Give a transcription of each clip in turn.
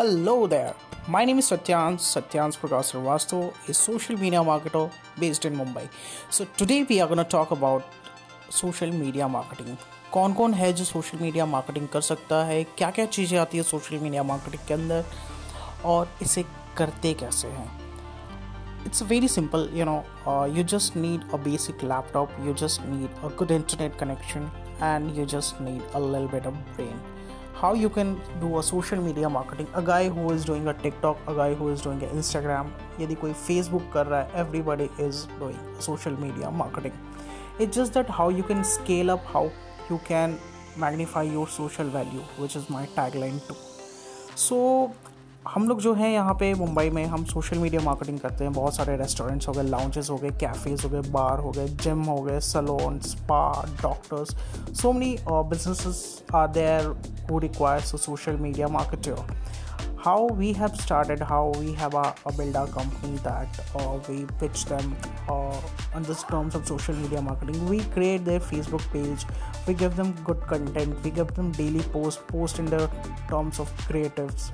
Hello there. My name is Satyans, Satyans Prakash Srivastav, a social media marketer based in Mumbai. So today we are going to talk about social media marketing. कौन कौन है जो social media marketing कर सकता है क्या क्या चीज़ें आती है सोशल मीडिया मार्केटिंग के अंदर और इसे करते कैसे हैं it's very simple you know uh, you just need a basic laptop you just need a good internet connection and you just need a little bit of brain how you can do a social media marketing a guy who is doing a tiktok a guy who is doing a instagram यदि कोई facebook कर रहा है everybody is doing social media marketing it's just that how you can scale up how you can magnify your social value which is my tagline too so हम लोग जो हैं यहाँ पे मुंबई में हम सोशल मीडिया मार्केटिंग करते हैं बहुत सारे रेस्टोरेंट्स हो गए लाउंजेस हो गए कैफ़ेज़ हो गए बार हो गए जिम हो गए salon spa doctors so many businesses are there who requires a social media marketer how we have started how we have a, a build our company that uh, we pitch them uh, on this terms of social media marketing we create their facebook page we give them good content we give them daily post post in the terms of creatives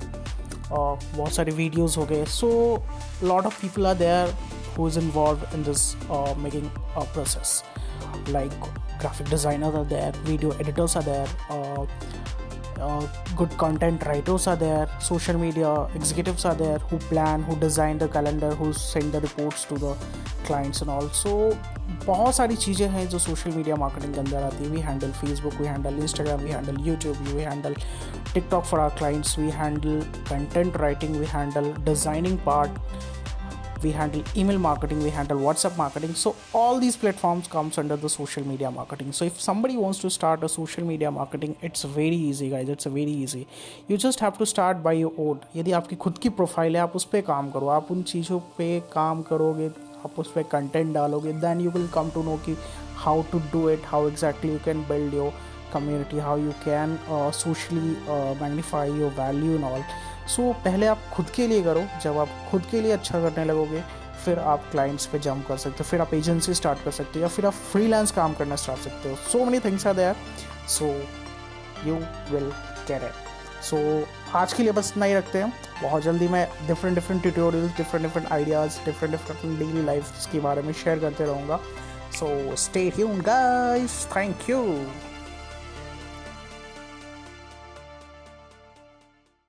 बहुत सारे videos हो गए so lot of people are there who is involve in this making process like graphic designers are there video editors are there uh, uh, good content writers are there social media executives are there who plan who design the calendar who send the reports to the clients and also बहुत सारी चीज़ें हैं जो social media marketing के अंदर आती है we handle Facebook we handle Instagram we handle YouTube we handle TikTok for our clients we handle content writing we handle designing part we handle email marketing we handle whatsapp marketing so all these platforms comes under the social media marketing so if somebody wants to start a social media marketing it's very easy guys it's very easy you just have to start by your own यदि आपकी खुद की profile है आप उस पर काम करो आप उन चीज़ों पे काम करोगे आप उस पर कंटेंट डालोगे then you will come to know कि how to do it how exactly you can build your community how you can socially magnify your value in all So पहले आप खुद के लिए करो। जब आप खुद के लिए अच्छा करने लगोगे, फिर आप क्लाइंट्स पे जंप कर सकते हो, फिर आप एजेंसी स्टार्ट कर सकते हो, या फिर आप फ्रीलांस काम करना स्टार्ट सकते हो। So many things are there so you will care it so आज के लिए बस इतना ही रखते हैं। बहुत जल्दी मैं different different tutorials different different ideas different different daily life के बारे में शेयर करते रहूँगा। So stay tuned guys thank you